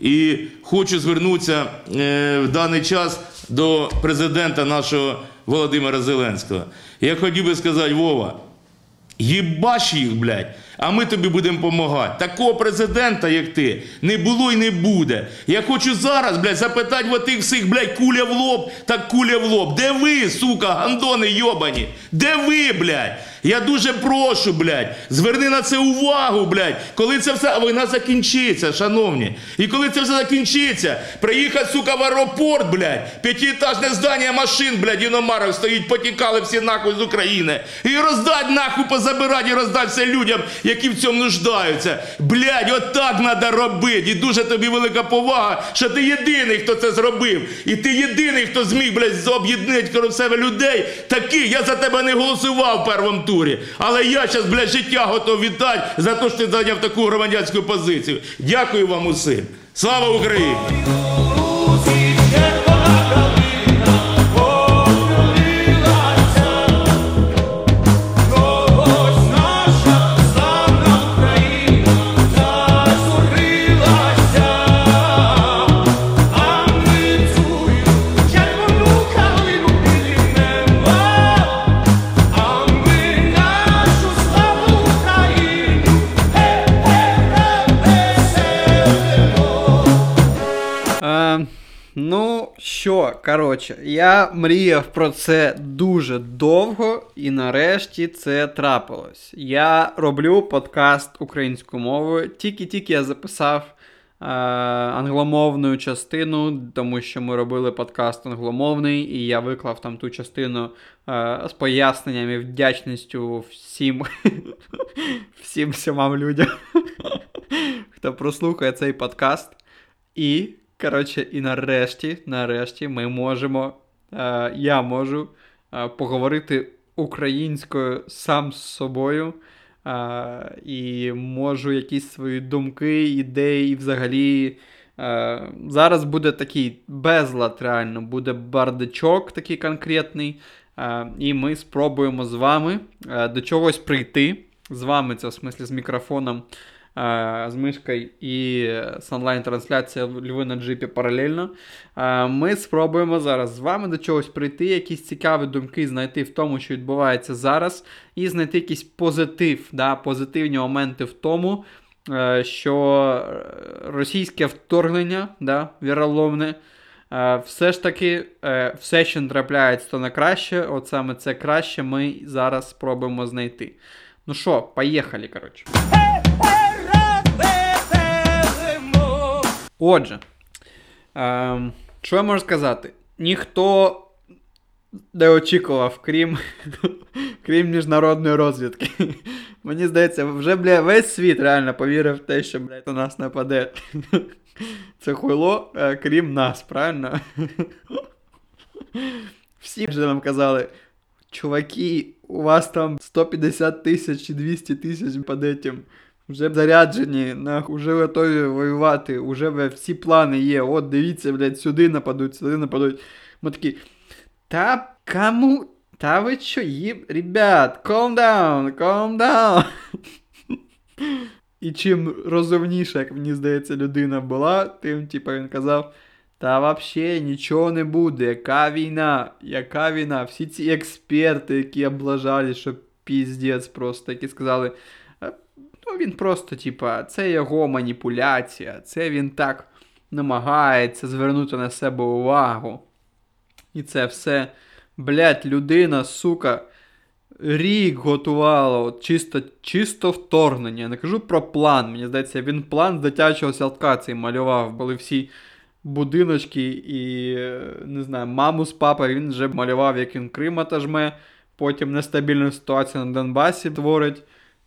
І хочу звернутися е, в даний час до президента нашого Володимира Зеленського. Я хотів би сказати, Вова, Єбаш їх, блядь, а ми тобі будемо допомагати. Такого президента, як ти, не було і не буде. Я хочу зараз, блядь, запитати в тих всіх, блядь, куля в лоб, так куля в лоб. Де ви, сука, гандони йобані? Де ви, блядь? Я дуже прошу, блядь, зверни на це увагу, блядь. Коли це все, війна закінчиться, шановні. І коли це все закінчиться, приїхати, сука, в аеропорт, блядь, п'ятиэтажне здання машин, блядь, іномарок стоїть, потікали всі нахуй з України. І роздать нахуй, позабирати і роздати все людям, які в цьому нуждаються. Блядь, отак треба робити. І дуже тобі велика повага, що ти єдиний, хто це зробив. І ти єдиний, хто зміг, блядь, об'єднати себе людей. Такий, я за тебе не голосував в першому. Але я зараз, блядь, життя готов віддати за те, що ти зайняв таку громадянську позицію. Дякую вам усім. Слава Україні! Коротше, я мріяв про це дуже довго, і нарешті це трапилось. Я роблю подкаст українською мовою. Тільки-тільки я записав е, англомовну частину, тому що ми робили подкаст англомовний, і я виклав там ту частину е, з поясненнями, вдячністю всім, всім сьомам людям, хто прослухає цей подкаст. І, коротше, і нарешті, нарешті ми можемо, е, я можу е, поговорити українською сам з собою. Е, і можу якісь свої думки, ідеї, взагалі. Е, зараз буде такий безлад, реально, буде бардачок такий конкретний. Е, і ми спробуємо з вами е, до чогось прийти. З вами, це в смислі з мікрофоном з мишкою і з онлайн-трансляція Льви на джипі паралельно. Ми спробуємо зараз з вами до чогось прийти, якісь цікаві думки знайти в тому, що відбувається зараз, і знайти якийсь позитив, да, позитивні моменти в тому, е, що е, російське вторгнення, да, віроломне. е, Все ж таки, все, що трапляється, то на краще. От саме це краще ми зараз спробуємо знайти. Ну що, поїхали, коротше. Отже, ем, що я можу сказати? Ніхто не очікував, крім, крім міжнародної розвідки. Мені здається, вже бля, весь світ реально повірив в те, що блядь, нас нападе. Це хуйло, е, крім нас, правильно? Всі вже нам казали, чуваки, у вас там 150 тисяч чи 200 тисяч этим. Вже заряджені, нахуй, вже готові воювати, бля, всі плани є. От дивіться, блядь, сюди нападуть, сюди нападуть. Ми такі. Та кому? Та ви що, їб... Ребят, calm down, calm down. І чим розумніша, як мені здається, людина була, тим, типу, він казав. Та вообще нічого не буде. Яка війна? Яка війна? Всі ці експерти, які облажали, що піздець просто, які сказали. «Е, Ну, він просто, типа, це його маніпуляція, це він так намагається звернути на себе увагу. І це все, блядь, людина, сука, рік готувала от чисто, чисто вторгнення. Я не кажу про план. Мені здається, він план з дитячого садка цей малював. Були всі будиночки і, не знаю, маму з папою він вже малював, як він Крима та жме, потім нестабільну ситуацію на Донбасі творить.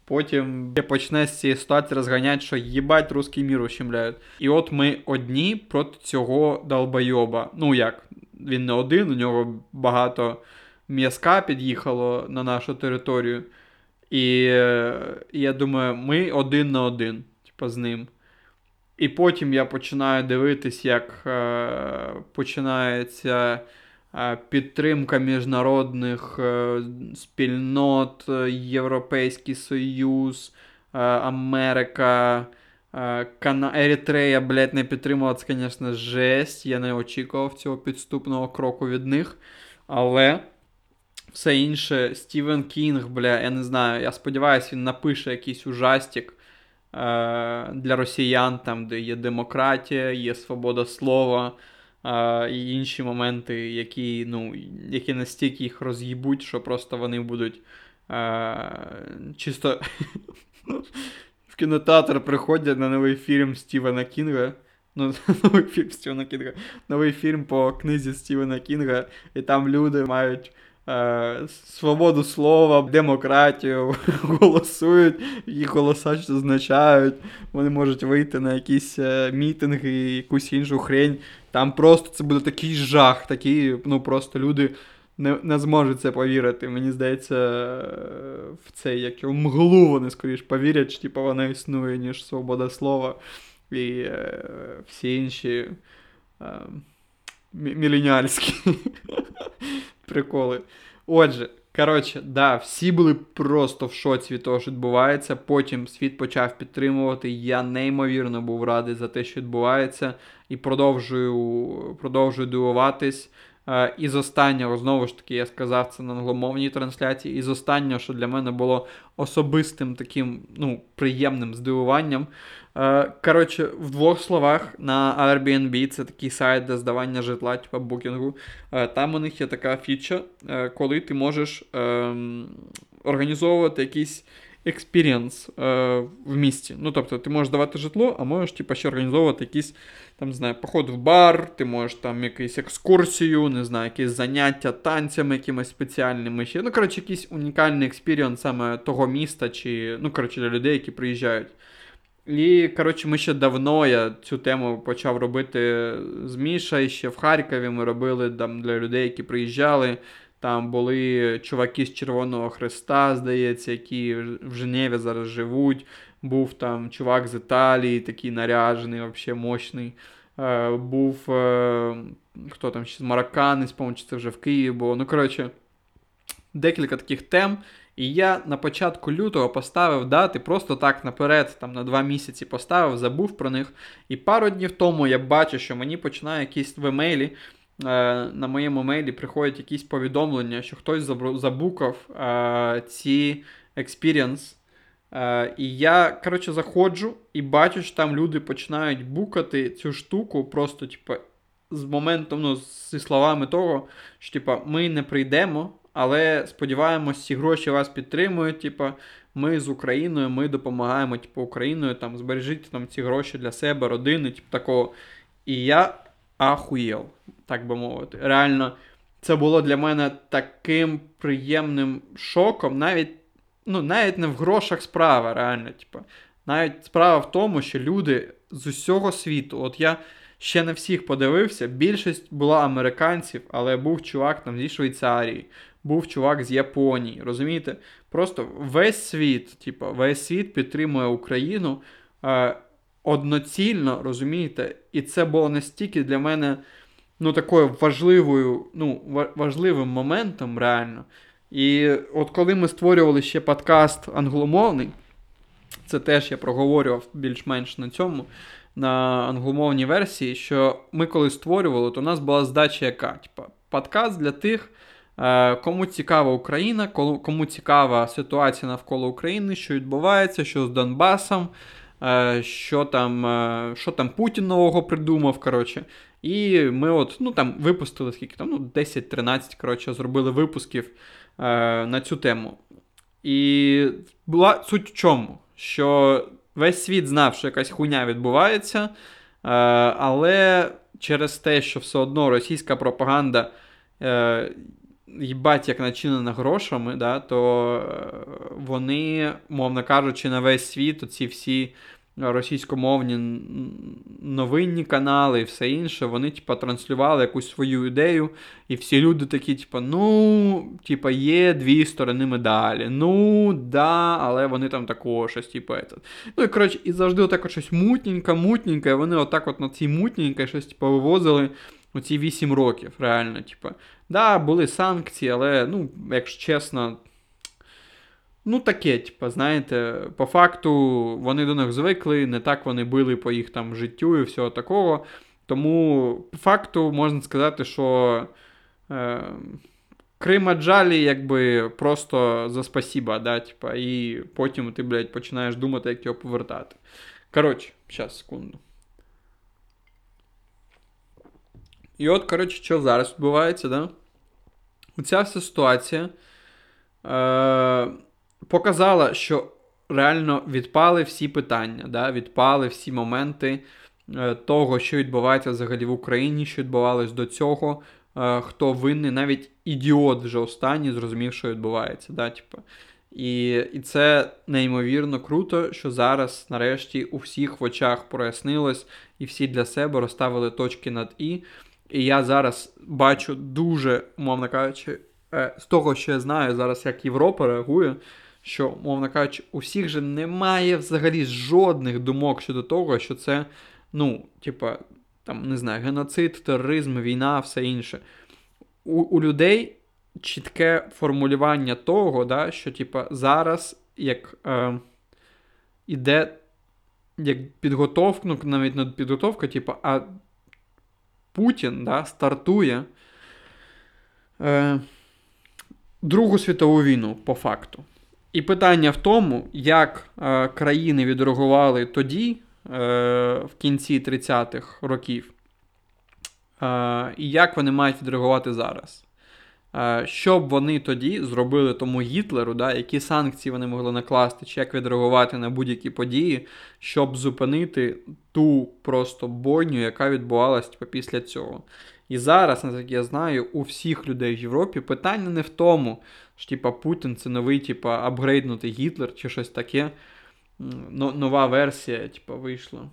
Потім почне з цієї ситуації розганяти, що їбать русський мір ущемляють. І от ми одні проти цього долбойоба. Ну як, він не один, у нього багато м'язка під'їхало на нашу територію. І, я думаю, ми один на один, типу, з ним. І потім я починаю дивитись, як е, починається підтримка міжнародних е, спільнот, е, Європейський Союз, е, Америка, Кана... Ерітрея, блядь, не підтримала, це, звісно, жесть. Я не очікував цього підступного кроку від них. Але все інше, Стівен Кінг, бля, я не знаю. Я сподіваюся, він напише якийсь ужастик е, для росіян, там, де є демократія, є свобода слова. І інші моменти, які, ну, які настільки їх роз'їбуть, що просто вони будуть а, чисто в кінотеатр приходять на новий фільм Стівена Кінга. Ну, новий фільм Стівена Кінга. Новий фільм по книзі Стівена Кінга, і там люди мають свободу слова, демократію, голосують, їх голоса означають. Вони можуть вийти на якісь е, мітинги, якусь іншу хрень. Там просто це буде такий жах, такий, ну просто люди не, не зможуть це повірити. Мені здається, е, в цей як його мглу вони скоріш повірять, що типу, вона існує, ніж свобода слова і е, всі інші е, мі- міленіальські приколи. Отже, коротше, да, всі були просто в шоці від того, що відбувається. Потім світ почав підтримувати. Я неймовірно був радий за те, що відбувається, і продовжую, продовжую дивуватись. Е, І з останнього, знову ж таки, я сказав це на англомовній трансляції. І з останнього, що для мене було особистим таким ну, приємним здивуванням. Е, Коротше, в двох словах, на Airbnb це такий сайт для здавання житла, типу букінгу. Е, Там у них є така фіча, коли ти можеш ем, організовувати якийсь experience е, в місті. Ну, тобто, ти можеш давати житло, а можеш типу, ще організовувати якісь там, не знаю, поход в бар, ти можеш там якусь екскурсію, не знаю, якісь заняття танцями якимись спеціальними ще. Ну, коротше, якийсь унікальний experience саме того міста, чи, ну, коротше, для людей, які приїжджають. І, коротше, ми ще давно я цю тему почав робити з Міша, ще в Харкові ми робили там для людей, які приїжджали. Там були чуваки з Червоного Хреста, здається, які в Женеві зараз живуть. Був там чувак з Італії, такий наряжений, взагалі мощний. Е, був е, хто там ще з по-моєму, чи це вже в Києві було. Ну, коротше, декілька таких тем. І я на початку лютого поставив дати, просто так наперед, там на два місяці поставив, забув про них. І пару днів тому я бачу, що мені починає якісь в емейлі. Е, На моєму мейлі приходять якісь повідомлення, що хтось забукав е, ці experience. Е, і я, коротше, заходжу і бачу, що там люди починають букати цю штуку просто, типу, з моментом, ну, зі словами того, що, типу, ми не прийдемо, але сподіваємось, ці гроші вас підтримують. Типу, ми з Україною, ми допомагаємо, типу, Україною, там, збережіть там ці гроші для себе, родини, типу, такого. І я ахуєл, так би мовити. Реально, це було для мене таким приємним шоком, навіть, ну, навіть не в грошах справа, реально. Типу. Навіть справа в тому, що люди з усього світу, от я ще не всіх подивився, більшість була американців, але був чувак там зі Швейцарії, був чувак з Японії, розумієте? Просто весь світ, типу, весь світ підтримує Україну е, одноцільно, розумієте? І це було настільки для мене ну, такою важливою, ну, важливим моментом, реально. І от коли ми створювали ще подкаст англомовний, це теж я проговорював більш-менш на цьому, на англомовній версії, що ми коли створювали, то у нас була здача яка? Типа, подкаст для тих, е, кому цікава Україна, кому- цікава ситуація навколо України, що відбувається, що з Донбасом, що там, е, що там Путін нового придумав. коротше. І ми от, ну там випустили скільки там, ну, 10-13, коротше, зробили випусків е, на цю тему. І була суть в чому? Що весь світ знав, що якась хуйня відбувається, е, але через те, що все одно російська пропаганда е, їбать як начинена грошами, да, то е, вони, мовно кажучи, на весь світ оці всі російськомовні новинні канали і все інше, вони, типа, транслювали якусь свою ідею, і всі люди такі, типа, ну, типа, є дві сторони медалі. Ну, да, але вони там такого щось, типу. Ну і коротше, і завжди отак от щось мутненьке, мутненьке, і вони отак от на цій мутненьке щось, типу, вивозили оці 8 років, реально, типа. Да, були санкції, але, ну, якщо чесно. Ну, таке, типа, знаєте, по факту вони до них звикли, не так вони били по їх там життю і всього такого. Тому, по факту, можна сказати, що е, Крима Джалі, якби просто за спасіба, да, типа, і потім ти, блядь, починаєш думати, як його повертати. Коротше, зараз, секунду. І от, коротше, що зараз відбувається, да? Оця вся ситуація е, показала, що реально відпали всі питання, да? відпали всі моменти е, того, що відбувається взагалі в Україні, що відбувалось до цього, е, хто винний, навіть ідіот вже останній зрозумів, що відбувається. Да? Типу. І, і це неймовірно круто, що зараз, нарешті, у всіх в очах прояснилось, і всі для себе розставили точки над І. І я зараз бачу дуже, умовно кажучи, е, з того, що я знаю зараз, як Європа реагує, що, умовно кажучи, у всіх же немає взагалі жодних думок щодо того, що це, ну, типа, там, не знаю, геноцид, тероризм, війна, все інше. У, у людей чітке формулювання того, да, що, типа, зараз як е, іде як підготовка, ну, навіть не підготовка, типа, а Путін да, стартує е, Другу світову війну по факту. І питання в тому, як е, країни відреагували тоді, е, в кінці 30-х років, е, і як вони мають відреагувати зараз. Е, що б вони тоді зробили тому Гітлеру, да, які санкції вони могли накласти, чи як відреагувати на будь-які події, щоб зупинити ту просто бойню, яка відбувалась типу, після цього. І зараз, наскільки я знаю, у всіх людей в Європі питання не в тому, що типа, Путін це новий, типа, апгрейднутий Гітлер чи щось таке. Нова версія, типа, вийшла.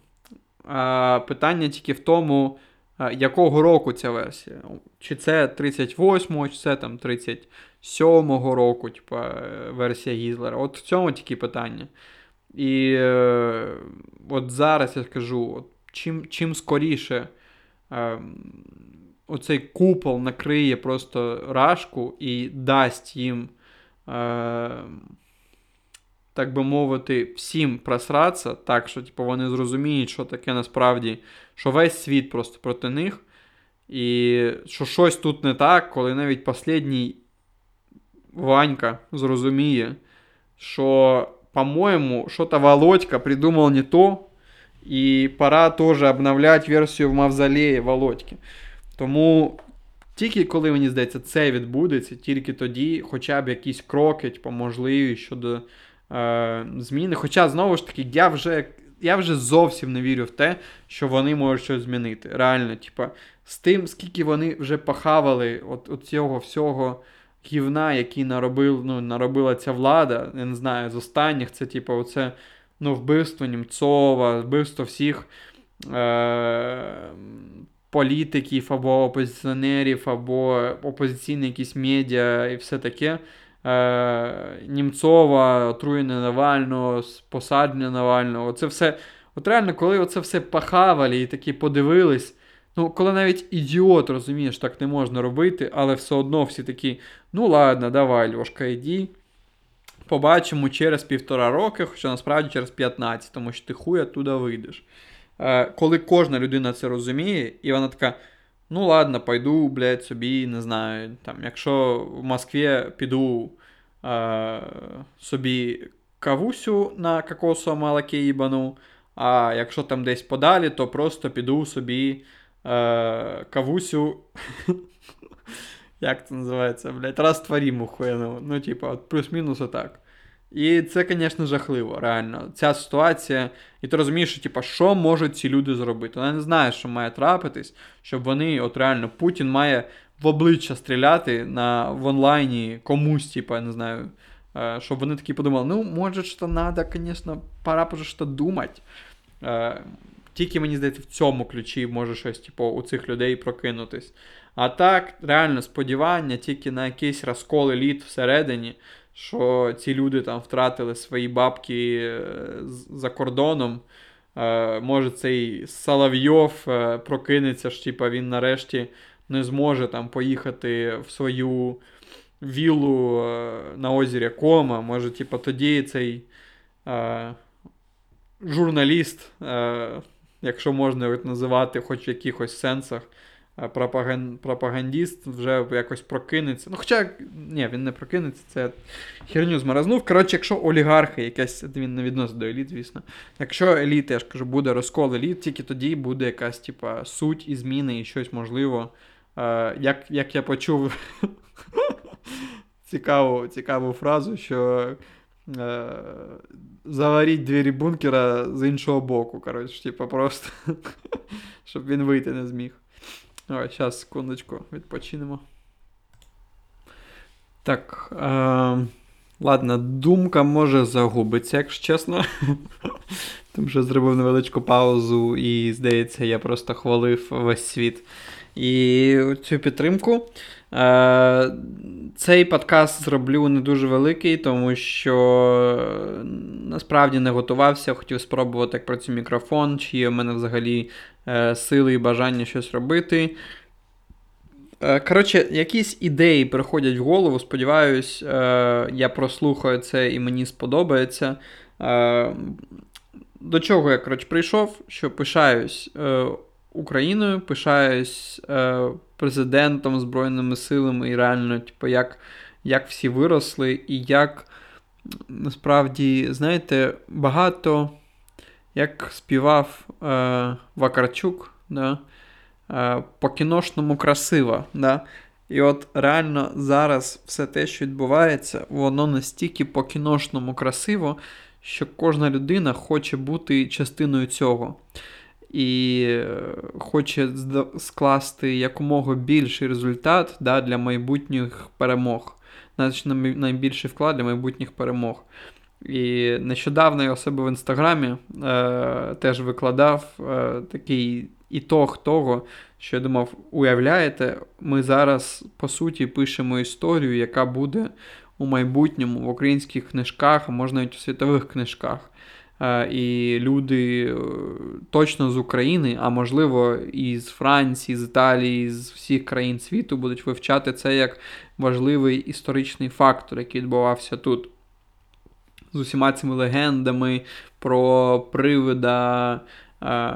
А, питання тільки в тому, якого року ця версія? Чи це 38-го, чи це там 37-го року, типа, е, версія Гітлера. От в цьому тільки питання. І е, от зараз я скажу, от чим, чим скоріше е, оцей купол накриє просто рашку і дасть їм, е, так би мовити, всім просратися, так що типу, вони зрозуміють, що таке насправді, що весь світ просто проти них. І що щось тут не так, коли навіть останній Ванька зрозуміє, що, по-моему, что-то Володька придумал не то, і пора теж обновляти версію в мавзолеї Володьки. Тому тільки коли, мені здається, це відбудеться, тільки тоді хоча б якісь кроки, типу, можливі щодо е, зміни. Хоча, знову ж таки, я вже, я вже зовсім не вірю в те, що вони можуть щось змінити. Реально, типа, з тим, скільки вони вже похавали от, от цього всього гівна, який наробив, ну, наробила ця влада, я не знаю, з останніх, це, типу, оце ну, вбивство Німцова, вбивство всіх е- політиків або опозиціонерів, або опозиційні якісь медіа і все таке. Е- Німцова, отруєння Навального, посадження Навального. Це все. От реально, коли оце все пахавали і такі подивились. Ну, коли навіть ідіот, розумієш, так не можна робити, але все одно всі такі, ну ладно, давай, Льошка, йди. Побачимо через півтора роки, хоча насправді через 15, тому що ти хуй оттуда вийдеш. Е, коли кожна людина це розуміє, і вона така, ну ладно, пойду, блядь, собі, не знаю, там, якщо в Москві піду е, собі кавусю на кокосовому молоке їбану, а якщо там десь подалі, то просто піду собі е, кавусю. Як це називається, блядь, розтворіму хуяну. Ну, типа, от плюс-мінус отак. І це, звісно, жахливо, реально. Ця ситуація. І ти розумієш, що, типа, що можуть ці люди зробити? Вона не знає, що має трапитись, щоб вони, от реально, Путін має в обличчя стріляти на, в онлайні комусь, типа, не знаю. е, Щоб вони такі подумали, ну, може, що треба, звісно, пора вже що думати. Е, Тільки мені здається, в цьому ключі може щось, типу, у цих людей прокинутись. А так, реально, сподівання тільки на якийсь розкол еліт всередині, що ці люди там втратили свої бабки е, за кордоном. Е, Може, цей Соловйов е, прокинеться, що типу, він нарешті не зможе там поїхати в свою віллу на озері Кома, може, типу, тоді цей е, журналіст, е, якщо можна його називати хоч в якихось сенсах, пропаган... пропагандіст вже якось прокинеться. Ну, хоча, ні, він не прокинеться, це херню зморознув. Коротше, якщо олігархи, якась, він не відносить до еліт, звісно. Якщо еліт, я ж кажу, буде розкол еліт, тільки тоді буде якась, типа, суть і зміни, і щось можливо. Е, як, як я почув цікаву, цікаву фразу, що е, заваріть двері бункера з іншого боку. Коротше, типа просто, щоб він вийти не зміг. Ой, зараз, секундочку, відпочинемо. Так. Е, ладно, думка може загубиться, якщо чесно. Тому що зробив невеличку паузу, і, здається, я просто хвалив весь світ. І цю підтримку. Е, цей подкаст зроблю не дуже великий, тому що насправді не готувався, хотів спробувати, як працює мікрофон, чи є в мене взагалі сили і бажання щось робити. Е, Коротше, якісь ідеї приходять в голову. Сподіваюсь, е, я прослухаю це і мені сподобається. Е, До чого я коротше, прийшов, що пишаюсь е, Україною, пишаюсь е, президентом, Збройними силами і реально, типу, як, як всі виросли, і як насправді, знаєте, багато як співав е, Вакарчук, да, е, по-кіношному красиво. Да? І от реально зараз все те, що відбувається, воно настільки по-кіношному красиво, що кожна людина хоче бути частиною цього. І е, хоче скласти якомога більший результат да, для майбутніх перемог. Значить, найбільший вклад для майбутніх перемог. І нещодавно я себе в інстаграмі е, теж викладав е, такий ітог того, що я думав, уявляєте, ми зараз по суті пишемо історію, яка буде у майбутньому в українських книжках, а може навіть у світових книжках. Е, І люди е, точно з України, а можливо і з Франції, з Італії, з всіх країн світу будуть вивчати це як важливий історичний фактор, який відбувався тут. З усіма цими легендами про привида е,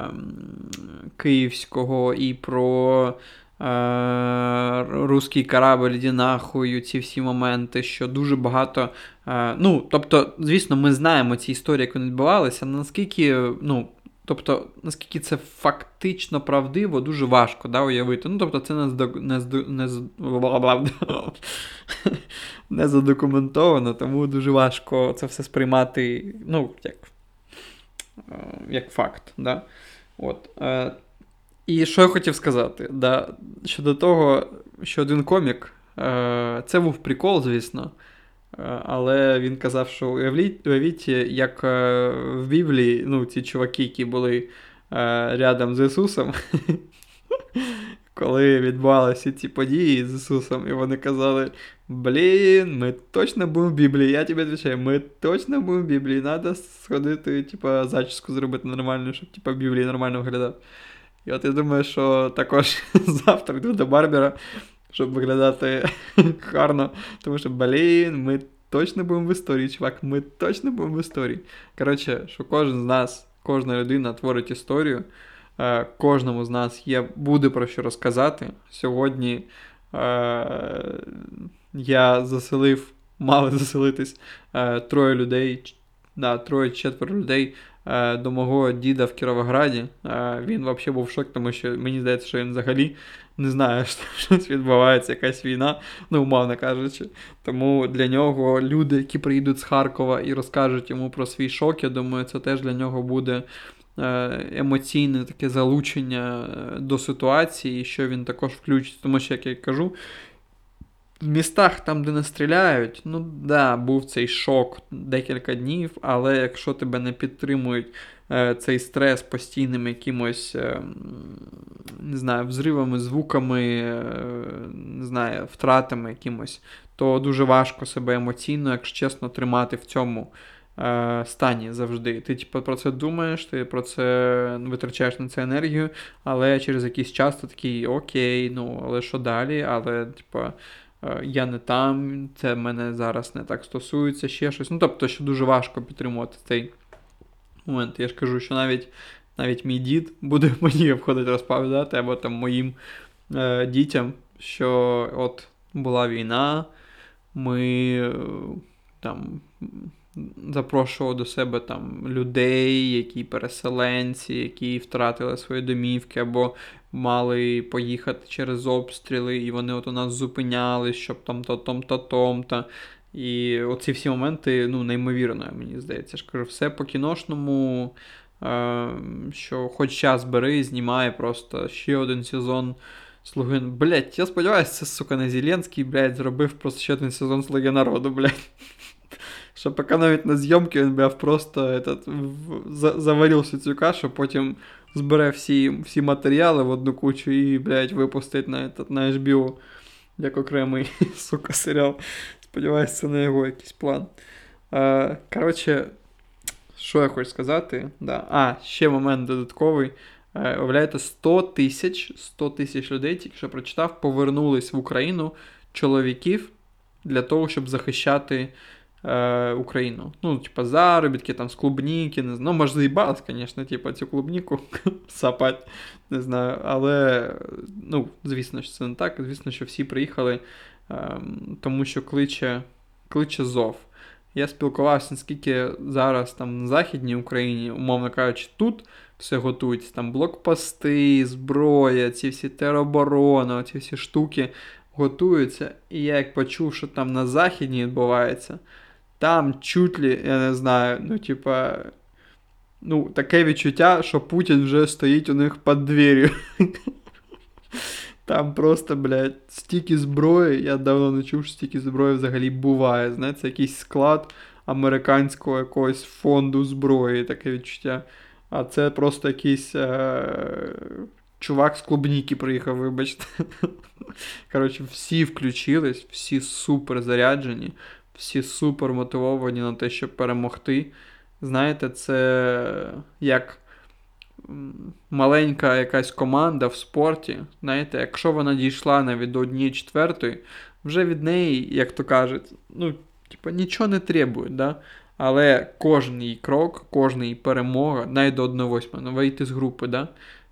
київського і про е, руський корабль, дінахою ці всі моменти, що дуже багато. Е, ну, тобто, звісно, ми знаємо ці історії, як вони відбувалися, наскільки, ну. Тобто, наскільки це фактично правдиво, дуже важко да, уявити. Ну, тобто, це не, не, не, не задокументовано, тому дуже важко це все сприймати, ну, як, е, як факт. Да? От, е, і що я хотів сказати? Да, щодо того, що один комік, е, це був прикол, звісно. Е, Але він казав, що уявіть, уявіть як е, в Біблії ну, ці чуваки, які були е, рядом з Ісусом, коли відбувалися ці події з Ісусом, і вони казали: Блін, ми точно будемо в Біблії. Я тобі відповідаю, ми точно будемо в Біблії. Треба сходити, типа, зачіску зробити нормально, щоб типа, в Біблії нормально виглядав. І от я думаю, що також завтра йду до Барбера, щоб виглядати гарно. Тому що, блін, ми точно будемо в історії, чувак, ми точно будемо в історії. Коротше, що кожен з нас, кожна людина творить історію. Е, Кожному з нас є, буде про що розказати. Сьогодні е, я заселив, мали заселитись е, троє людей, да, троє-четверо людей е, до мого діда в Кіровограді. Е, він взагалі був в шокі, тому що мені здається, що він взагалі не знає, що щось відбувається, якась війна, ну, умовно кажучи. Тому для нього люди, які приїдуть з Харкова і розкажуть йому про свій шок, я думаю, це теж для нього буде е, емоційне таке залучення е, до ситуації, що він також включить. Тому що, як я кажу, в містах, там, де не стріляють, ну да, був цей шок декілька днів, але якщо тебе не підтримують цей стрес постійними якимось, е, не знаю, взривами, звуками, е, не знаю, втратами якимось, то дуже важко себе емоційно, якщо чесно, тримати в цьому е, стані завжди. Ти типу, про це думаєш, ти про це витрачаєш на це енергію, але через якийсь час ти такий окей, ну але що далі? Але, типу, е, я не там, це мене зараз не так стосується, ще щось. Ну, тобто, що дуже важко підтримувати цей момент. Я ж кажу, що навіть, навіть мій дід буде мені входить розповідати, або там моїм е, дітям, що от була війна, ми е, там м, запрошували до себе там людей, які переселенці, які втратили свої домівки, або мали поїхати через обстріли, і вони от у нас зупинялись, щоб там І оці всі моменти, ну, неймовірно, мені здається. Я ж кажу, все по кіношному, е, що хоч час бери, знімає просто ще один сезон. Слуги. Блять, я сподіваюся, це, сука, не Зеленський, блядь, зробив просто ще один сезон Слуги народу, блядь. Що поки навіть на зйомки він блядь, просто этот, в- за- заварив цю кашу, потім збере всі, всі матеріали в одну кучу і, блядь, випустить на, этот, на HBO як окремий, сука, серіал. Сподіваюся, це не його якийсь план. Е, коротше, що я хочу сказати? Да. А, ще момент додатковий. Е, Уявляєте, 100 тисяч 100 тисяч людей, тільки що прочитав, повернулись в Україну чоловіків для того, щоб захищати е, Україну. Ну, типа, заробітки там з клубніки, не знаю. Ну, може, заїбалось, звісно, типа, цю клубніку сапать, не знаю. Але, ну, звісно, що це не так. Звісно, що всі приїхали, тому що кличе, кличе зов. Я спілкувався, наскільки зараз там на Західній Україні, умовно кажучи, тут все готується. Там блокпости, зброя, ці всі тероборони, ці всі штуки готуються. І я як почув, що там на Західній відбувається, там чуть ли, я не знаю, ну, типа. Ну, таке відчуття, що Путін вже стоїть у них під дверью. Там просто, блядь, стільки зброї, я давно не чув, що стільки зброї взагалі буває. Знаєте, це якийсь склад американського якогось фонду зброї, таке відчуття. А це просто якийсь е- чувак з клубніки приїхав, вибачте. Коротше, всі включились, всі супер заряджені, всі супер мотивовані на те, щоб перемогти. Знаєте, це як маленька якась команда в спорті. Знаєте, якщо вона дійшла навіть до однієї четвертої, вже від неї, як то кажуть, ну, типа, нічого не требують, да? Але кожен її крок, кожна перемога, навіть до 1-8, ну, вийти з групи, да?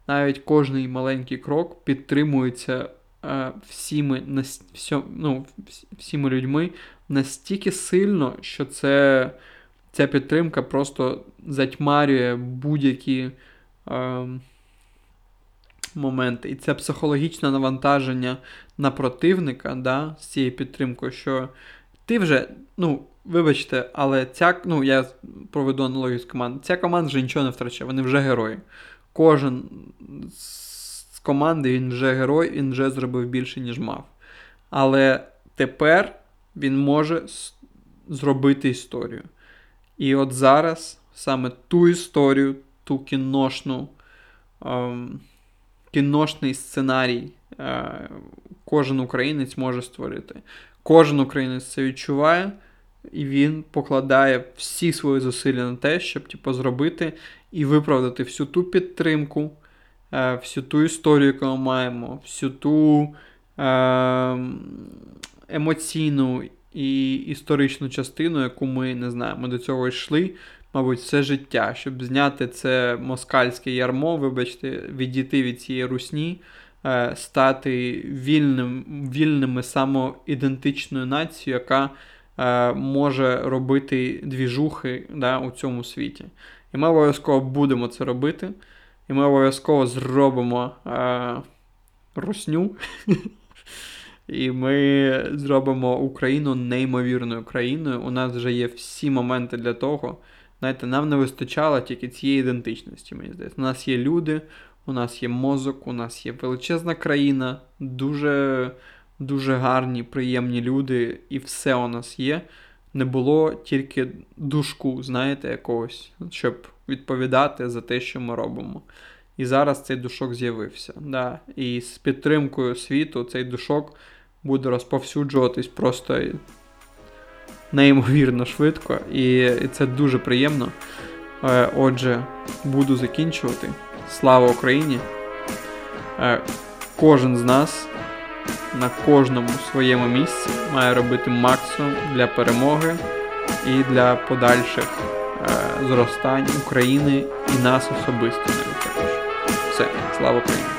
навіть кожен її маленький крок підтримується е, всіми, нас- всьо- ну, всіми людьми настільки сильно, що це, ця підтримка просто затьмарює будь-які е, моменти. І це психологічне навантаження на противника да, з цією підтримкою, що ти вже, ну, вибачте, але ця, ну, я проведу аналогію з командою, ця команда вже нічого не втрачає, вони вже герої. Кожен з команди він вже герой, він вже зробив більше, ніж мав. Але тепер він може зробити історію. І от зараз саме ту історію, ту кіношну, ем, кіношний сценарій е, кожен українець може створити. Кожен українець це відчуває, і він покладає всі свої зусилля на те, щоб типу, зробити і виправдати всю ту підтримку, е, всю ту історію, яку ми маємо, всю ту е, емоційну і історичну частину, яку ми не знаю, ми до цього йшли, мабуть, все життя, щоб зняти це москальське ярмо, вибачте, відійти від цієї русні, е, стати вільним, вільними самоідентичною нацією, яка е, може робити двіжухи да, у цьому світі. І ми обов'язково будемо це робити. І ми обов'язково зробимо е, русню. І ми зробимо Україну неймовірною країною. У нас вже є всі моменти для того. Знаєте, нам не вистачало тільки цієї ідентичності, мені здається. У нас є люди, у нас є мозок, у нас є величезна країна, дуже, дуже гарні, приємні люди, і все у нас є. Не було тільки душку, знаєте, якогось, щоб відповідати за те, що ми робимо. І зараз цей душок з'явився. Да. І з підтримкою світу цей душок буде розповсюджуватись просто неймовірно швидко, і, це дуже приємно. Е, Отже, буду закінчувати. Слава Україні! Е, Кожен з нас на кожному своєму місці має робити максимум для перемоги і для подальших е, зростань України і нас особисто також. Все, слава Україні!